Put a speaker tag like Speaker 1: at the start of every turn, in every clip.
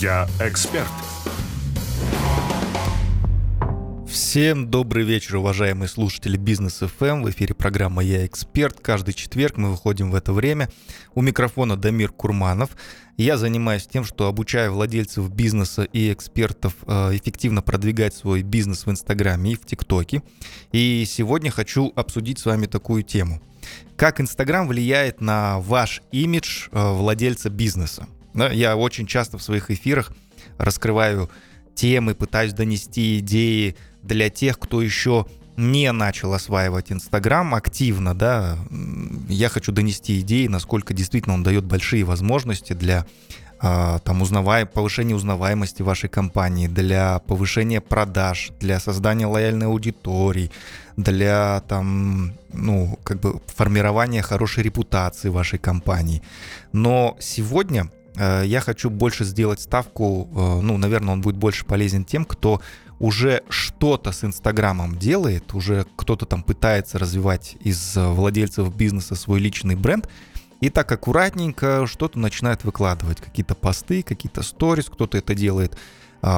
Speaker 1: Я эксперт.
Speaker 2: Всем добрый вечер, уважаемые слушатели Бизнес FM. В эфире программа «Я эксперт». Каждый четверг мы выходим в это время. У микрофона Дамир Курманов. Я занимаюсь тем, что обучаю владельцев бизнеса и экспертов э, эффективно продвигать свой бизнес в Инстаграме и в ТикТоке. И сегодня хочу обсудить с вами такую тему. Как Инстаграм влияет на ваш имидж э, владельца бизнеса? Я очень часто в своих эфирах раскрываю темы, пытаюсь донести идеи для тех, кто еще не начал осваивать Инстаграм активно, да, я хочу донести идеи, насколько действительно он дает большие возможности для а, там узнавай, повышения узнаваемости вашей компании, для повышения продаж, для создания лояльной аудитории, для там, ну, как бы формирования хорошей репутации вашей компании. Но сегодня я хочу больше сделать ставку, э, ну, наверное, он будет больше полезен тем, кто уже что-то с Инстаграмом делает, уже кто-то там пытается развивать из э, владельцев бизнеса свой личный бренд, и так аккуратненько что-то начинает выкладывать, какие-то посты, какие-то сторис, кто-то это делает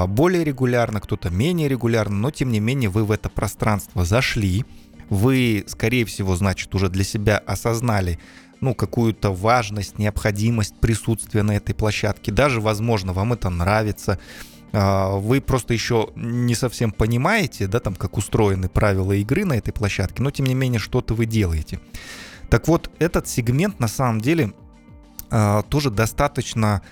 Speaker 2: более регулярно, кто-то менее регулярно, но тем не менее вы в это пространство зашли, вы, скорее всего, значит, уже для себя осознали, ну, какую-то важность, необходимость присутствия на этой площадке. Даже, возможно, вам это нравится. А, вы просто еще не совсем понимаете, да, там, как устроены правила игры на этой площадке, но тем не менее что-то вы делаете. Так вот, этот сегмент на самом деле а, тоже достаточно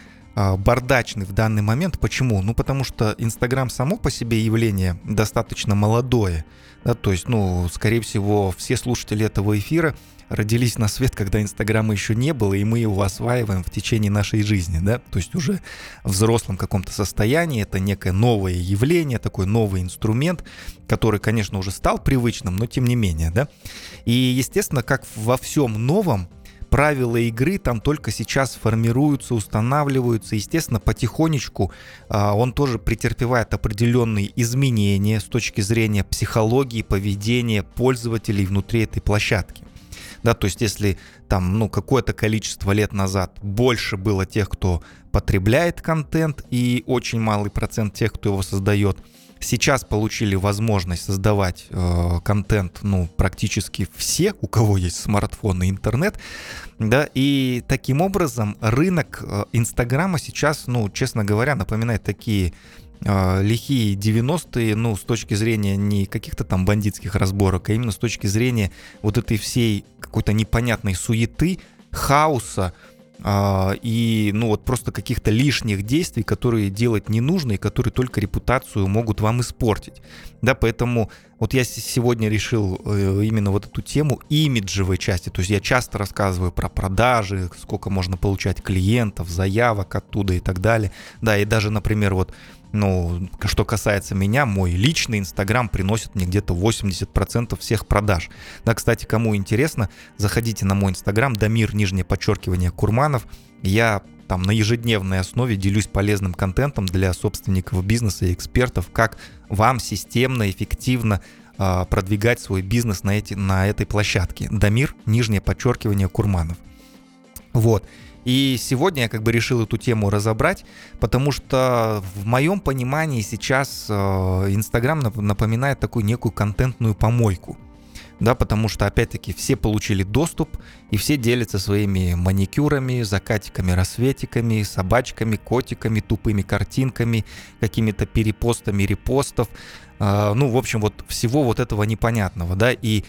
Speaker 2: бардачный в данный момент. Почему? Ну, потому что Инстаграм само по себе явление достаточно молодое. Да, то есть, ну, скорее всего, все слушатели этого эфира родились на свет, когда Инстаграма еще не было, и мы его осваиваем в течение нашей жизни, да, то есть уже в взрослом каком-то состоянии, это некое новое явление, такой новый инструмент, который, конечно, уже стал привычным, но тем не менее, да. И, естественно, как во всем новом, правила игры там только сейчас формируются, устанавливаются. Естественно, потихонечку а, он тоже претерпевает определенные изменения с точки зрения психологии, поведения пользователей внутри этой площадки да, то есть если там, ну, какое-то количество лет назад больше было тех, кто потребляет контент, и очень малый процент тех, кто его создает, сейчас получили возможность создавать э, контент, ну, практически все, у кого есть смартфон и интернет, да, и таким образом рынок э, Инстаграма сейчас, ну, честно говоря, напоминает такие э, лихие 90-е, ну, с точки зрения не каких-то там бандитских разборок, а именно с точки зрения вот этой всей какой-то непонятной суеты, хаоса, э, и, ну, вот просто каких-то лишних действий, которые делать не нужно и которые только репутацию могут вам испортить. Да, поэтому вот я сегодня решил э, именно вот эту тему имиджевой части, то есть я часто рассказываю про продажи, сколько можно получать клиентов, заявок оттуда и так далее. Да, и даже, например, вот ну, что касается меня, мой личный Инстаграм приносит мне где-то 80% всех продаж. Да, кстати, кому интересно, заходите на мой Инстаграм, Дамир, нижнее подчеркивание, Курманов. Я там на ежедневной основе делюсь полезным контентом для собственников бизнеса и экспертов, как вам системно, эффективно э, продвигать свой бизнес на, эти, на этой площадке. Дамир, нижнее подчеркивание, Курманов. Вот. И сегодня я как бы решил эту тему разобрать, потому что в моем понимании сейчас э, Инстаграм напоминает такую некую контентную помойку. Да, потому что, опять-таки, все получили доступ, и все делятся своими маникюрами, закатиками, рассветиками, собачками, котиками, тупыми картинками, какими-то перепостами, репостов. Э, ну, в общем, вот всего вот этого непонятного, да, и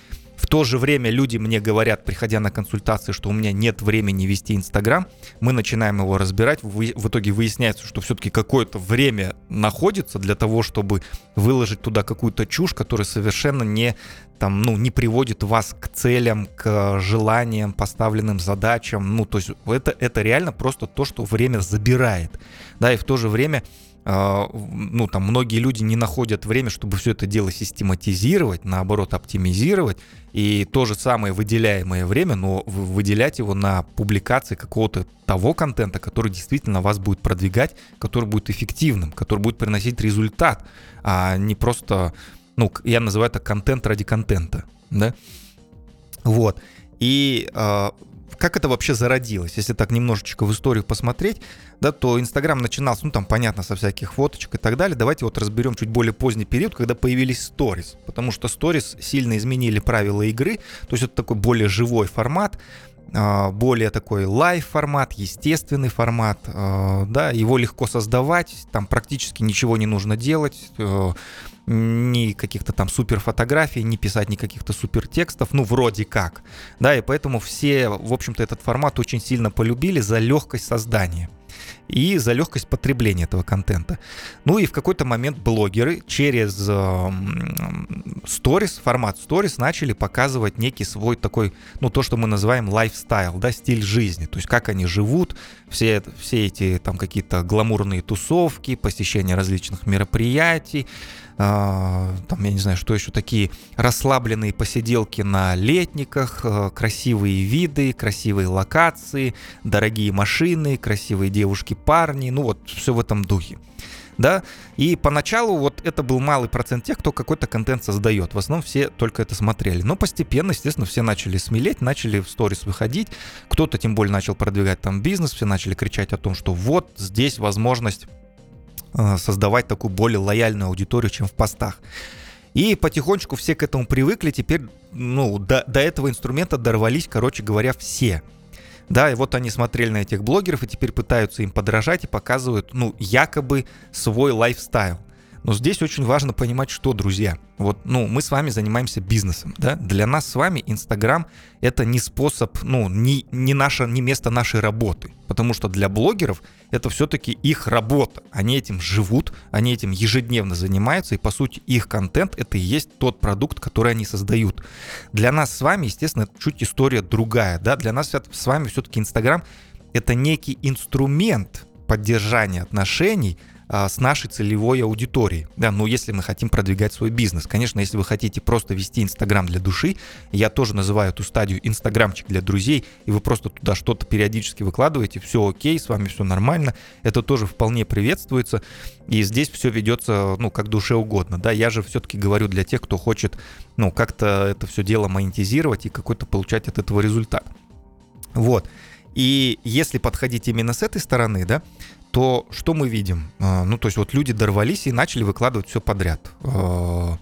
Speaker 2: то же время люди мне говорят, приходя на консультации, что у меня нет времени вести Инстаграм. Мы начинаем его разбирать. В итоге выясняется, что все-таки какое-то время находится для того, чтобы выложить туда какую-то чушь, которая совершенно не там, ну, не приводит вас к целям, к желаниям, поставленным задачам. Ну, то есть это, это реально просто то, что время забирает. Да, и в то же время ну, там многие люди не находят время, чтобы все это дело систематизировать, наоборот, оптимизировать, и то же самое выделяемое время, но выделять его на публикации какого-то того контента, который действительно вас будет продвигать, который будет эффективным, который будет приносить результат, а не просто, ну, я называю это контент ради контента, да, вот. И э, как это вообще зародилось? Если так немножечко в историю посмотреть, да, то Инстаграм начинался, ну там понятно, со всяких фоточек и так далее. Давайте вот разберем чуть более поздний период, когда появились сторис. Потому что сторис сильно изменили правила игры. То есть это такой более живой формат а, более такой live формат, естественный формат, а, да, его легко создавать, там практически ничего не нужно делать, э, ни каких-то там супер фотографий, не писать ни каких-то супер текстов, ну, вроде как, да, и поэтому все, в общем-то, этот формат очень сильно полюбили за легкость создания и за легкость потребления этого контента. Ну и в какой-то момент блогеры через сторис, э, формат сторис начали показывать некий свой такой, ну то, что мы называем лайфстайл, да, стиль жизни, то есть как они живут, все, все эти там какие-то гламурные тусовки, посещение различных мероприятий, там, я не знаю, что еще, такие расслабленные посиделки на летниках, э, красивые виды, красивые локации, дорогие машины, красивые девушки, парни, ну вот все в этом духе. Да, и поначалу вот это был малый процент тех, кто какой-то контент создает. В основном все только это смотрели. Но постепенно, естественно, все начали смелеть, начали в сторис выходить. Кто-то тем более начал продвигать там бизнес, все начали кричать о том, что вот здесь возможность создавать такую более лояльную аудиторию, чем в постах. И потихонечку все к этому привыкли, теперь ну, до, до этого инструмента дорвались, короче говоря, все. Да, и вот они смотрели на этих блогеров и теперь пытаются им подражать и показывают, ну, якобы свой лайфстайл. Но здесь очень важно понимать, что, друзья, вот, ну, мы с вами занимаемся бизнесом, да, для нас с вами Инстаграм это не способ, ну, не, не, наше, не место нашей работы, потому что для блогеров это все-таки их работа, они этим живут, они этим ежедневно занимаются, и, по сути, их контент это и есть тот продукт, который они создают. Для нас с вами, естественно, чуть история другая, да, для нас с вами все-таки Инстаграм это некий инструмент поддержания отношений, с нашей целевой аудиторией. Да, ну если мы хотим продвигать свой бизнес. Конечно, если вы хотите просто вести Инстаграм для души, я тоже называю эту стадию Инстаграмчик для друзей, и вы просто туда что-то периодически выкладываете, все окей, с вами все нормально, это тоже вполне приветствуется, и здесь все ведется, ну, как душе угодно, да, я же все-таки говорю для тех, кто хочет, ну, как-то это все дело монетизировать и какой-то получать от этого результат. Вот. И если подходить именно с этой стороны, да, то что мы видим? А, ну, то есть вот люди дорвались и начали выкладывать все подряд а,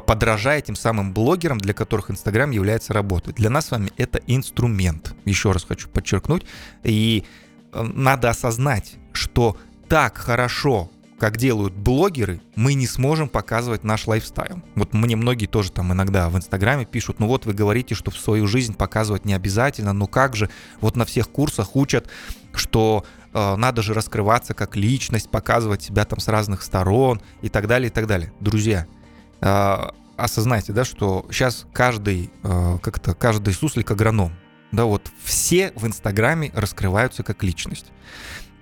Speaker 2: подражая тем самым блогерам, для которых Инстаграм является работой. Для нас с вами это инструмент, еще раз хочу подчеркнуть. И э, надо осознать, что так хорошо, как делают блогеры, мы не сможем показывать наш лайфстайл. Вот мне многие тоже там иногда в Инстаграме пишут, ну вот вы говорите, что в свою жизнь показывать не обязательно, ну как же, вот на всех курсах учат, что Э, надо же раскрываться как личность, показывать себя там с разных сторон и так далее, и так далее. Друзья, э, осознайте, да, что сейчас каждый, э, как-то каждый суслик агроном, да, вот все в Инстаграме раскрываются как личность.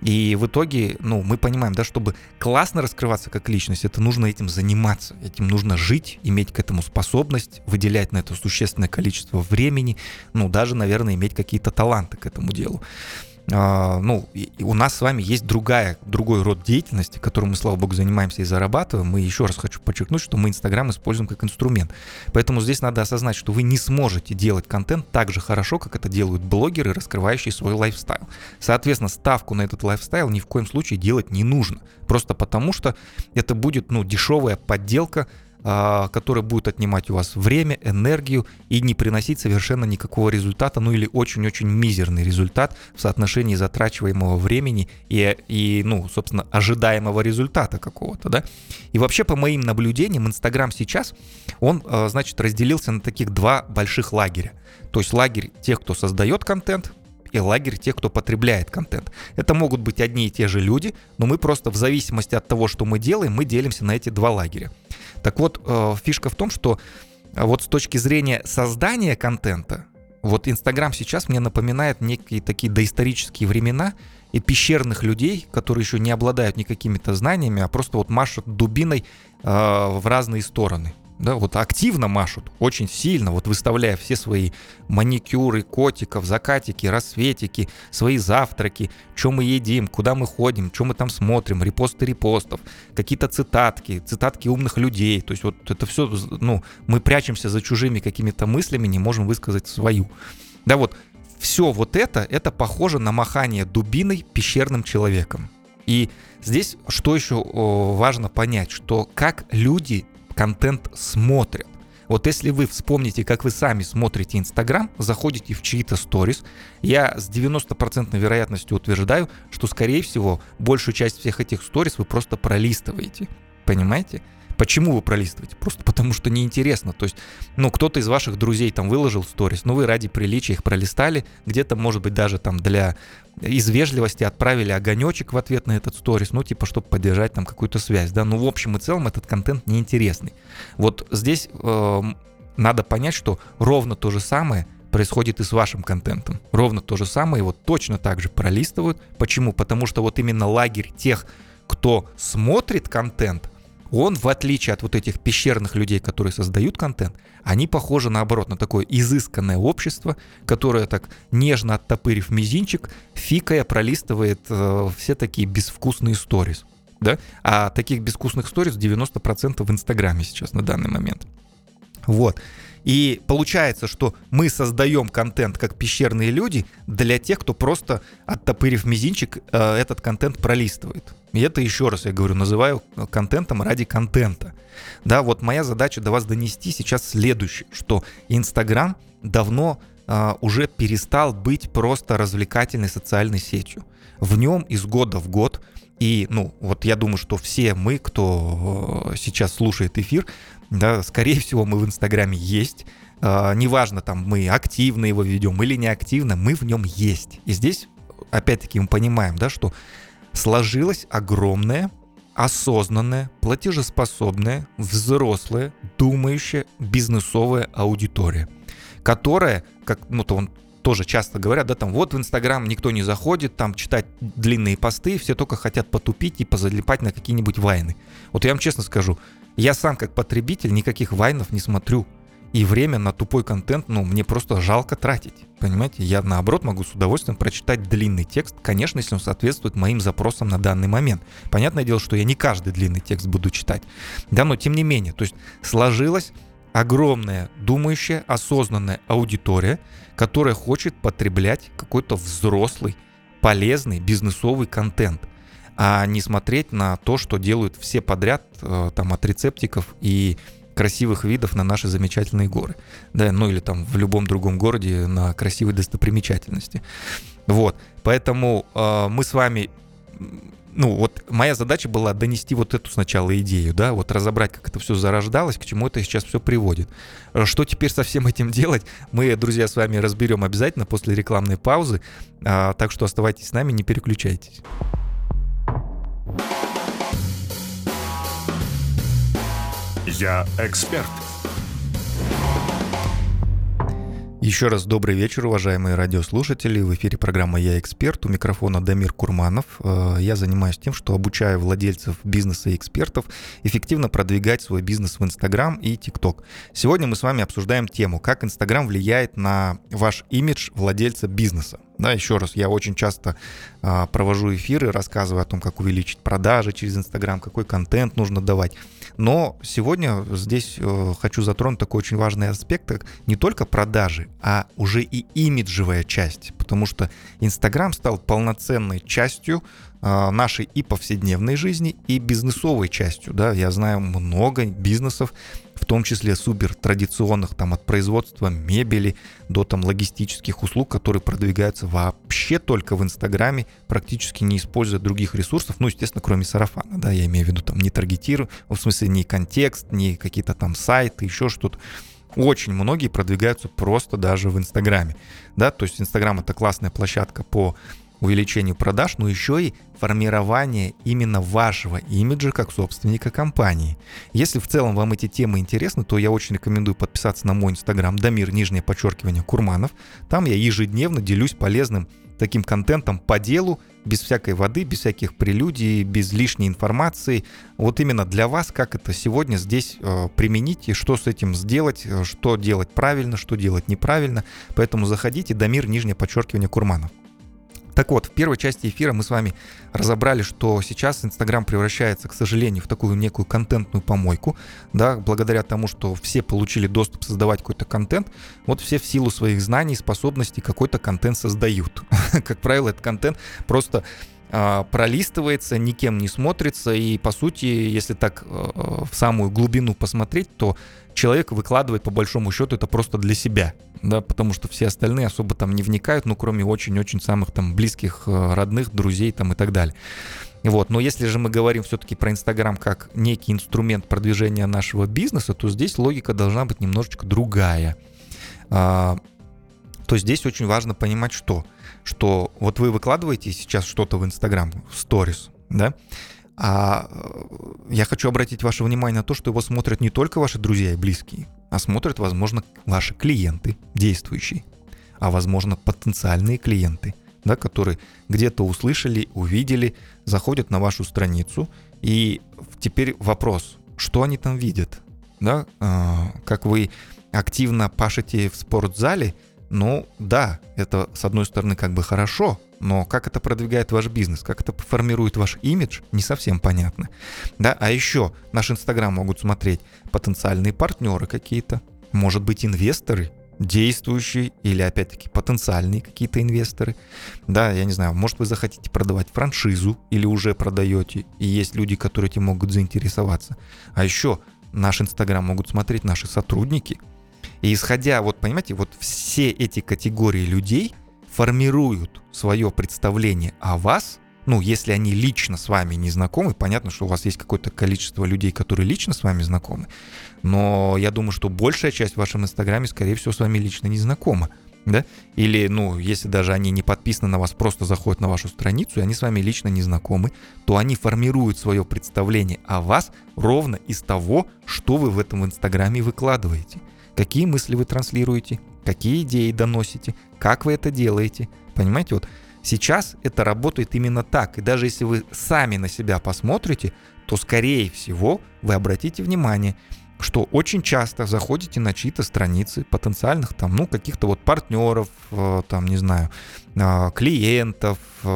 Speaker 2: И в итоге, ну, мы понимаем, да, чтобы классно раскрываться как личность, это нужно этим заниматься, этим нужно жить, иметь к этому способность, выделять на это существенное количество времени, ну, даже, наверное, иметь какие-то таланты к этому делу. А, ну, у нас с вами есть другая, другой род деятельности, которым мы, слава богу, занимаемся и зарабатываем. Мы еще раз хочу подчеркнуть, что мы Инстаграм используем как инструмент. Поэтому здесь надо осознать, что вы не сможете делать контент так же хорошо, как это делают блогеры, раскрывающие свой lifestyle. Соответственно, ставку на этот lifestyle ни в коем случае делать не нужно. Просто потому, что это будет ну, дешевая подделка который будет отнимать у вас время, энергию и не приносить совершенно никакого результата, ну или очень-очень мизерный результат в соотношении затрачиваемого времени и, и ну, собственно, ожидаемого результата какого-то, да. И вообще, по моим наблюдениям, Инстаграм сейчас, он, а, значит, разделился на таких два больших лагеря. То есть лагерь тех, кто создает контент, и лагерь тех, кто потребляет контент. Это могут быть одни и те же люди, но мы просто в зависимости от того, что мы делаем, мы делимся на эти два лагеря. Так вот, э, фишка в том, что э, вот с точки зрения создания контента, вот Инстаграм сейчас мне напоминает некие такие доисторические времена и пещерных людей, которые еще не обладают никакими-то знаниями, а просто вот машут дубиной э, в разные стороны да, вот активно машут, очень сильно, вот выставляя все свои маникюры, котиков, закатики, рассветики, свои завтраки, что мы едим, куда мы ходим, что мы там смотрим, репосты репостов, какие-то цитатки, цитатки умных людей, то есть вот это все, ну, мы прячемся за чужими какими-то мыслями, не можем высказать свою. Да, вот все вот это, это похоже на махание дубиной пещерным человеком. И здесь что еще важно понять, что как люди контент смотрят. Вот если вы вспомните, как вы сами смотрите Инстаграм, заходите в чьи-то сторис, я с 90% вероятностью утверждаю, что, скорее всего, большую часть всех этих сторис вы просто пролистываете. Понимаете? Почему вы пролистываете? Просто потому что неинтересно. То есть, ну, кто-то из ваших друзей там выложил сторис, ну, вы ради приличия их пролистали, где-то, может быть, даже там для из вежливости отправили огонечек в ответ на этот сторис, ну, типа, чтобы поддержать там какую-то связь, да, ну, в общем и целом этот контент неинтересный. Вот здесь э, надо понять, что ровно то же самое происходит и с вашим контентом. Ровно то же самое его точно так же пролистывают. Почему? Потому что вот именно лагерь тех, кто смотрит контент, он, в отличие от вот этих пещерных людей, которые создают контент, они похожи, наоборот, на такое изысканное общество, которое так нежно оттопырив мизинчик, фикая пролистывает э, все такие безвкусные сторис. Да? А таких безвкусных сторис 90% в Инстаграме сейчас на данный момент. Вот. И получается, что мы создаем контент как пещерные люди для тех, кто просто, оттопырив мизинчик, э, этот контент пролистывает. И это еще раз, я говорю, называю контентом ради контента. Да, вот моя задача до вас донести сейчас следующее, что Инстаграм давно э, уже перестал быть просто развлекательной социальной сетью. В нем из года в год и, ну, вот я думаю, что все мы, кто э, сейчас слушает эфир, да, скорее всего, мы в Инстаграме есть. Э, неважно, там, мы активно его ведем или неактивно, мы в нем есть. И здесь, опять-таки, мы понимаем, да, что сложилась огромная, осознанная, платежеспособная, взрослая, думающая бизнесовая аудитория, которая, как ну, то он тоже часто говорят, да, там вот в Инстаграм никто не заходит, там читать длинные посты, все только хотят потупить и позалипать на какие-нибудь вайны. Вот я вам честно скажу, я сам как потребитель никаких вайнов не смотрю. И время на тупой контент, ну, мне просто жалко тратить. Понимаете, я наоборот могу с удовольствием прочитать длинный текст, конечно, если он соответствует моим запросам на данный момент. Понятное дело, что я не каждый длинный текст буду читать. Да, но тем не менее, то есть сложилась огромная, думающая, осознанная аудитория, которая хочет потреблять какой-то взрослый, полезный бизнесовый контент, а не смотреть на то, что делают все подряд, э, там, от рецептиков и красивых видов на наши замечательные горы. Да, ну или там в любом другом городе на красивые достопримечательности. Вот, поэтому э, мы с вами ну, вот моя задача была донести вот эту сначала идею, да, вот разобрать, как это все зарождалось, к чему это сейчас все приводит. Что теперь со всем этим делать, мы, друзья, с вами разберем обязательно после рекламной паузы, а, так что оставайтесь с нами, не переключайтесь.
Speaker 1: Я эксперт.
Speaker 2: Еще раз добрый вечер, уважаемые радиослушатели. В эфире программа «Я эксперт». У микрофона Дамир Курманов. Э, я занимаюсь тем, что обучаю владельцев бизнеса и экспертов эффективно продвигать свой бизнес в Инстаграм и ТикТок. Сегодня мы с вами обсуждаем тему, как Инстаграм влияет на ваш имидж владельца бизнеса. Да, еще раз, я очень часто а, провожу эфиры, рассказываю о том, как увеличить продажи через Инстаграм, какой контент нужно давать. Но сегодня здесь э, хочу затронуть такой очень важный аспект, не только продажи, а уже и имиджевая часть, потому что Инстаграм стал полноценной частью э, нашей и повседневной жизни, и бизнесовой частью. Да? Я знаю много бизнесов, в том числе супер традиционных там от производства мебели до там логистических услуг, которые продвигаются вообще только в Инстаграме, практически не используя других ресурсов, ну, естественно, кроме сарафана, да, я имею в виду там не таргетирую, в смысле не контекст, не какие-то там сайты, еще что-то. Очень многие продвигаются просто даже в Инстаграме, да, то есть Инстаграм это классная площадка по увеличению продаж, но еще и формирование именно вашего имиджа как собственника компании. Если в целом вам эти темы интересны, то я очень рекомендую подписаться на мой инстаграм Дамир, нижнее подчеркивание, Курманов. Там я ежедневно делюсь полезным таким контентом по делу, без всякой воды, без всяких прелюдий, без лишней информации. Вот именно для вас, как это сегодня здесь э, применить и что с этим сделать, э, что делать правильно, что делать неправильно. Поэтому заходите, Дамир, нижнее подчеркивание, Курманов. Так вот, в первой части эфира мы с вами разобрали, что сейчас Инстаграм превращается, к сожалению, в такую некую контентную помойку, да, благодаря тому, что все получили доступ создавать какой-то контент, вот все в силу своих знаний, способностей какой-то контент создают. Как правило, этот контент просто а, пролистывается, никем не смотрится, и по сути, если так э, в самую глубину посмотреть, то человек выкладывает по большому счету это просто для себя, да, потому что все остальные особо там не вникают, ну, кроме очень-очень самых там близких, э, родных, друзей там и так далее. Вот. Но если же мы говорим все-таки про Инстаграм как некий инструмент продвижения нашего бизнеса, то здесь логика должна быть немножечко другая. А, то здесь очень важно понимать, что что вот вы выкладываете сейчас что-то в Инстаграм, в сторис, да, а э, я хочу обратить ваше внимание на то, что его смотрят не только ваши друзья и близкие, а смотрят, возможно, ваши клиенты действующие, а возможно, потенциальные клиенты, да, которые где-то услышали, увидели, заходят на вашу страницу, и теперь вопрос, что они там видят, да, а, как вы активно пашете в спортзале, ну да, это с одной стороны как бы хорошо, но как это продвигает ваш бизнес, как это формирует ваш имидж, не совсем понятно. Да, а еще наш Инстаграм могут смотреть потенциальные партнеры какие-то, может быть инвесторы, действующие или опять-таки потенциальные какие-то инвесторы. Да, я не знаю, может вы захотите продавать франшизу или уже продаете, и есть люди, которые этим могут заинтересоваться. А еще наш Инстаграм могут смотреть наши сотрудники – и исходя, вот понимаете, вот все эти категории людей формируют свое представление о вас, ну, если они лично с вами не знакомы, понятно, что у вас есть какое-то количество людей, которые лично с вами знакомы, но я думаю, что большая часть в вашем инстаграме, скорее всего, с вами лично не знакома. Да? Или, ну, если даже они не подписаны на вас, просто заходят на вашу страницу, и они с вами лично не знакомы, то они формируют свое представление о вас ровно из того, что вы в этом инстаграме выкладываете какие мысли вы транслируете, какие идеи доносите, как вы это делаете. Понимаете, вот сейчас это работает именно так. И даже если вы сами на себя посмотрите, то, скорее всего, вы обратите внимание, что очень часто заходите на чьи-то страницы потенциальных там, ну, каких-то вот партнеров, э, там, не знаю, а, клиентов, э,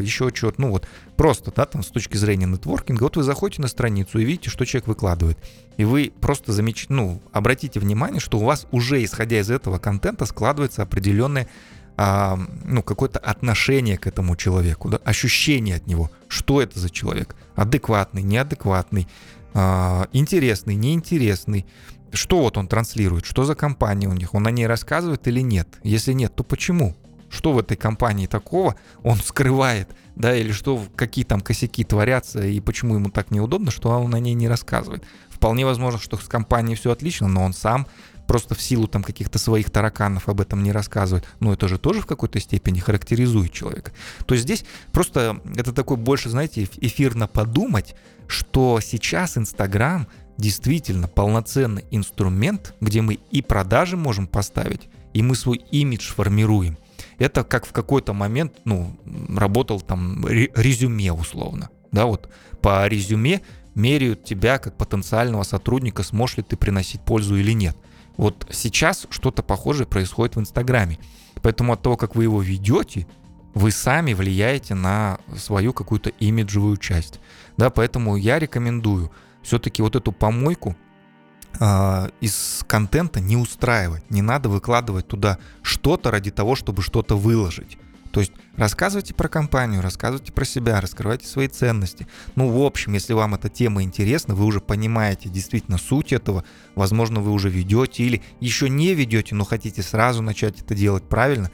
Speaker 2: еще чего-то, ну, вот просто, да, там, с точки зрения нетворкинга, вот вы заходите на страницу и видите, что человек выкладывает. И вы просто замеч... ну, обратите внимание, что у вас уже, исходя из этого контента, складывается определенное а, ну, какое-то отношение к этому человеку, да, ощущение от него, что это за человек, адекватный, неадекватный, интересный, неинтересный, что вот он транслирует, что за компания у них, он о ней рассказывает или нет, если нет, то почему, что в этой компании такого он скрывает, да, или что, какие там косяки творятся, и почему ему так неудобно, что он о ней не рассказывает. Вполне возможно, что с компанией все отлично, но он сам просто в силу там каких-то своих тараканов об этом не рассказывает. Но это же тоже в какой-то степени характеризует человека. То есть здесь просто это такой больше, знаете, эфирно подумать, что сейчас Инстаграм действительно полноценный инструмент, где мы и продажи можем поставить, и мы свой имидж формируем. Это как в какой-то момент, ну, работал там резюме условно. Да, вот по резюме меряют тебя как потенциального сотрудника, сможешь ли ты приносить пользу или нет. Вот сейчас что-то похожее происходит в Инстаграме. Поэтому от того, как вы его ведете, вы сами влияете на свою какую-то имиджевую часть. Да, поэтому я рекомендую все-таки вот эту помойку э, из контента не устраивать. Не надо выкладывать туда что-то ради того, чтобы что-то выложить. То есть рассказывайте про компанию, рассказывайте про себя, раскрывайте свои ценности. Ну, в общем, если вам эта тема интересна, вы уже понимаете действительно суть этого, возможно, вы уже ведете или еще не ведете, но хотите сразу начать это делать правильно,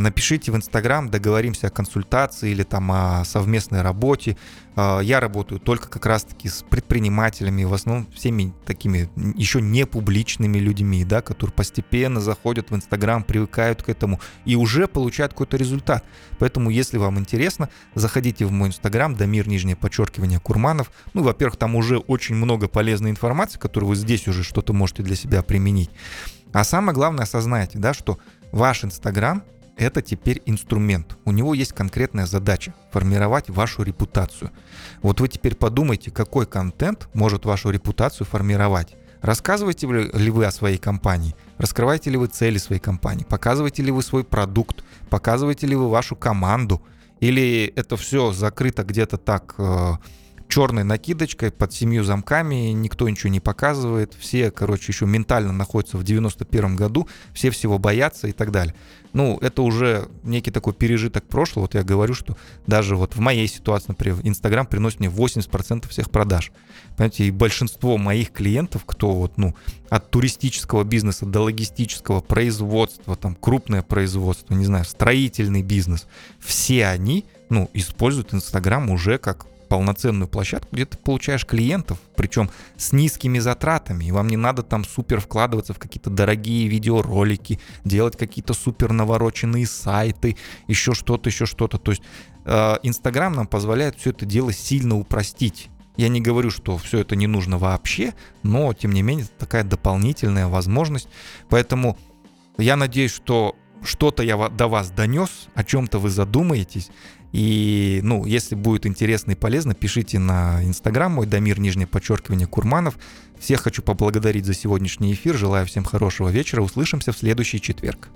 Speaker 2: Напишите в Инстаграм, договоримся о консультации или там о совместной работе. А, я работаю только как раз-таки с предпринимателями, в основном всеми такими еще не публичными людьми, да, которые постепенно заходят в Инстаграм, привыкают к этому и уже получают какой-то результат. Поэтому, если вам интересно, заходите в мой Инстаграм, Дамир, нижнее подчеркивание, Курманов. Ну, во-первых, там уже очень много полезной информации, которую вы здесь уже что-то можете для себя применить. А самое главное, осознайте, да, что ваш Инстаграм — это теперь инструмент. У него есть конкретная задача – формировать вашу репутацию. Вот вы теперь подумайте, какой контент может вашу репутацию формировать. Рассказываете ли вы о своей компании? Раскрываете ли вы цели своей компании? Показываете ли вы свой продукт? Показываете ли вы вашу команду? Или это все закрыто где-то так э, черной накидочкой под семью замками, никто ничего не показывает, все, короче, еще ментально находятся в 91 году, все всего боятся и так далее. Ну, это уже некий такой пережиток прошлого. Вот я говорю, что даже вот в моей ситуации, например, Инстаграм приносит мне 80% всех продаж. Понимаете, и большинство моих клиентов, кто вот, ну, от туристического бизнеса до логистического производства, там, крупное производство, не знаю, строительный бизнес, все они, ну, используют Инстаграм уже как полноценную площадку, где ты получаешь клиентов, причем с низкими затратами, и вам не надо там супер вкладываться в какие-то дорогие видеоролики, делать какие-то супер навороченные сайты, еще что-то, еще что-то. То есть э, Инстаграм нам позволяет все это дело сильно упростить. Я не говорю, что все это не нужно вообще, но тем не менее это такая дополнительная возможность. Поэтому я надеюсь, что что-то я до вас донес, о чем-то вы задумаетесь. И, ну, если будет интересно и полезно, пишите на Инстаграм мой Дамир, нижнее подчеркивание, Курманов. Всех хочу поблагодарить за сегодняшний эфир. Желаю всем хорошего вечера. Услышимся в следующий четверг.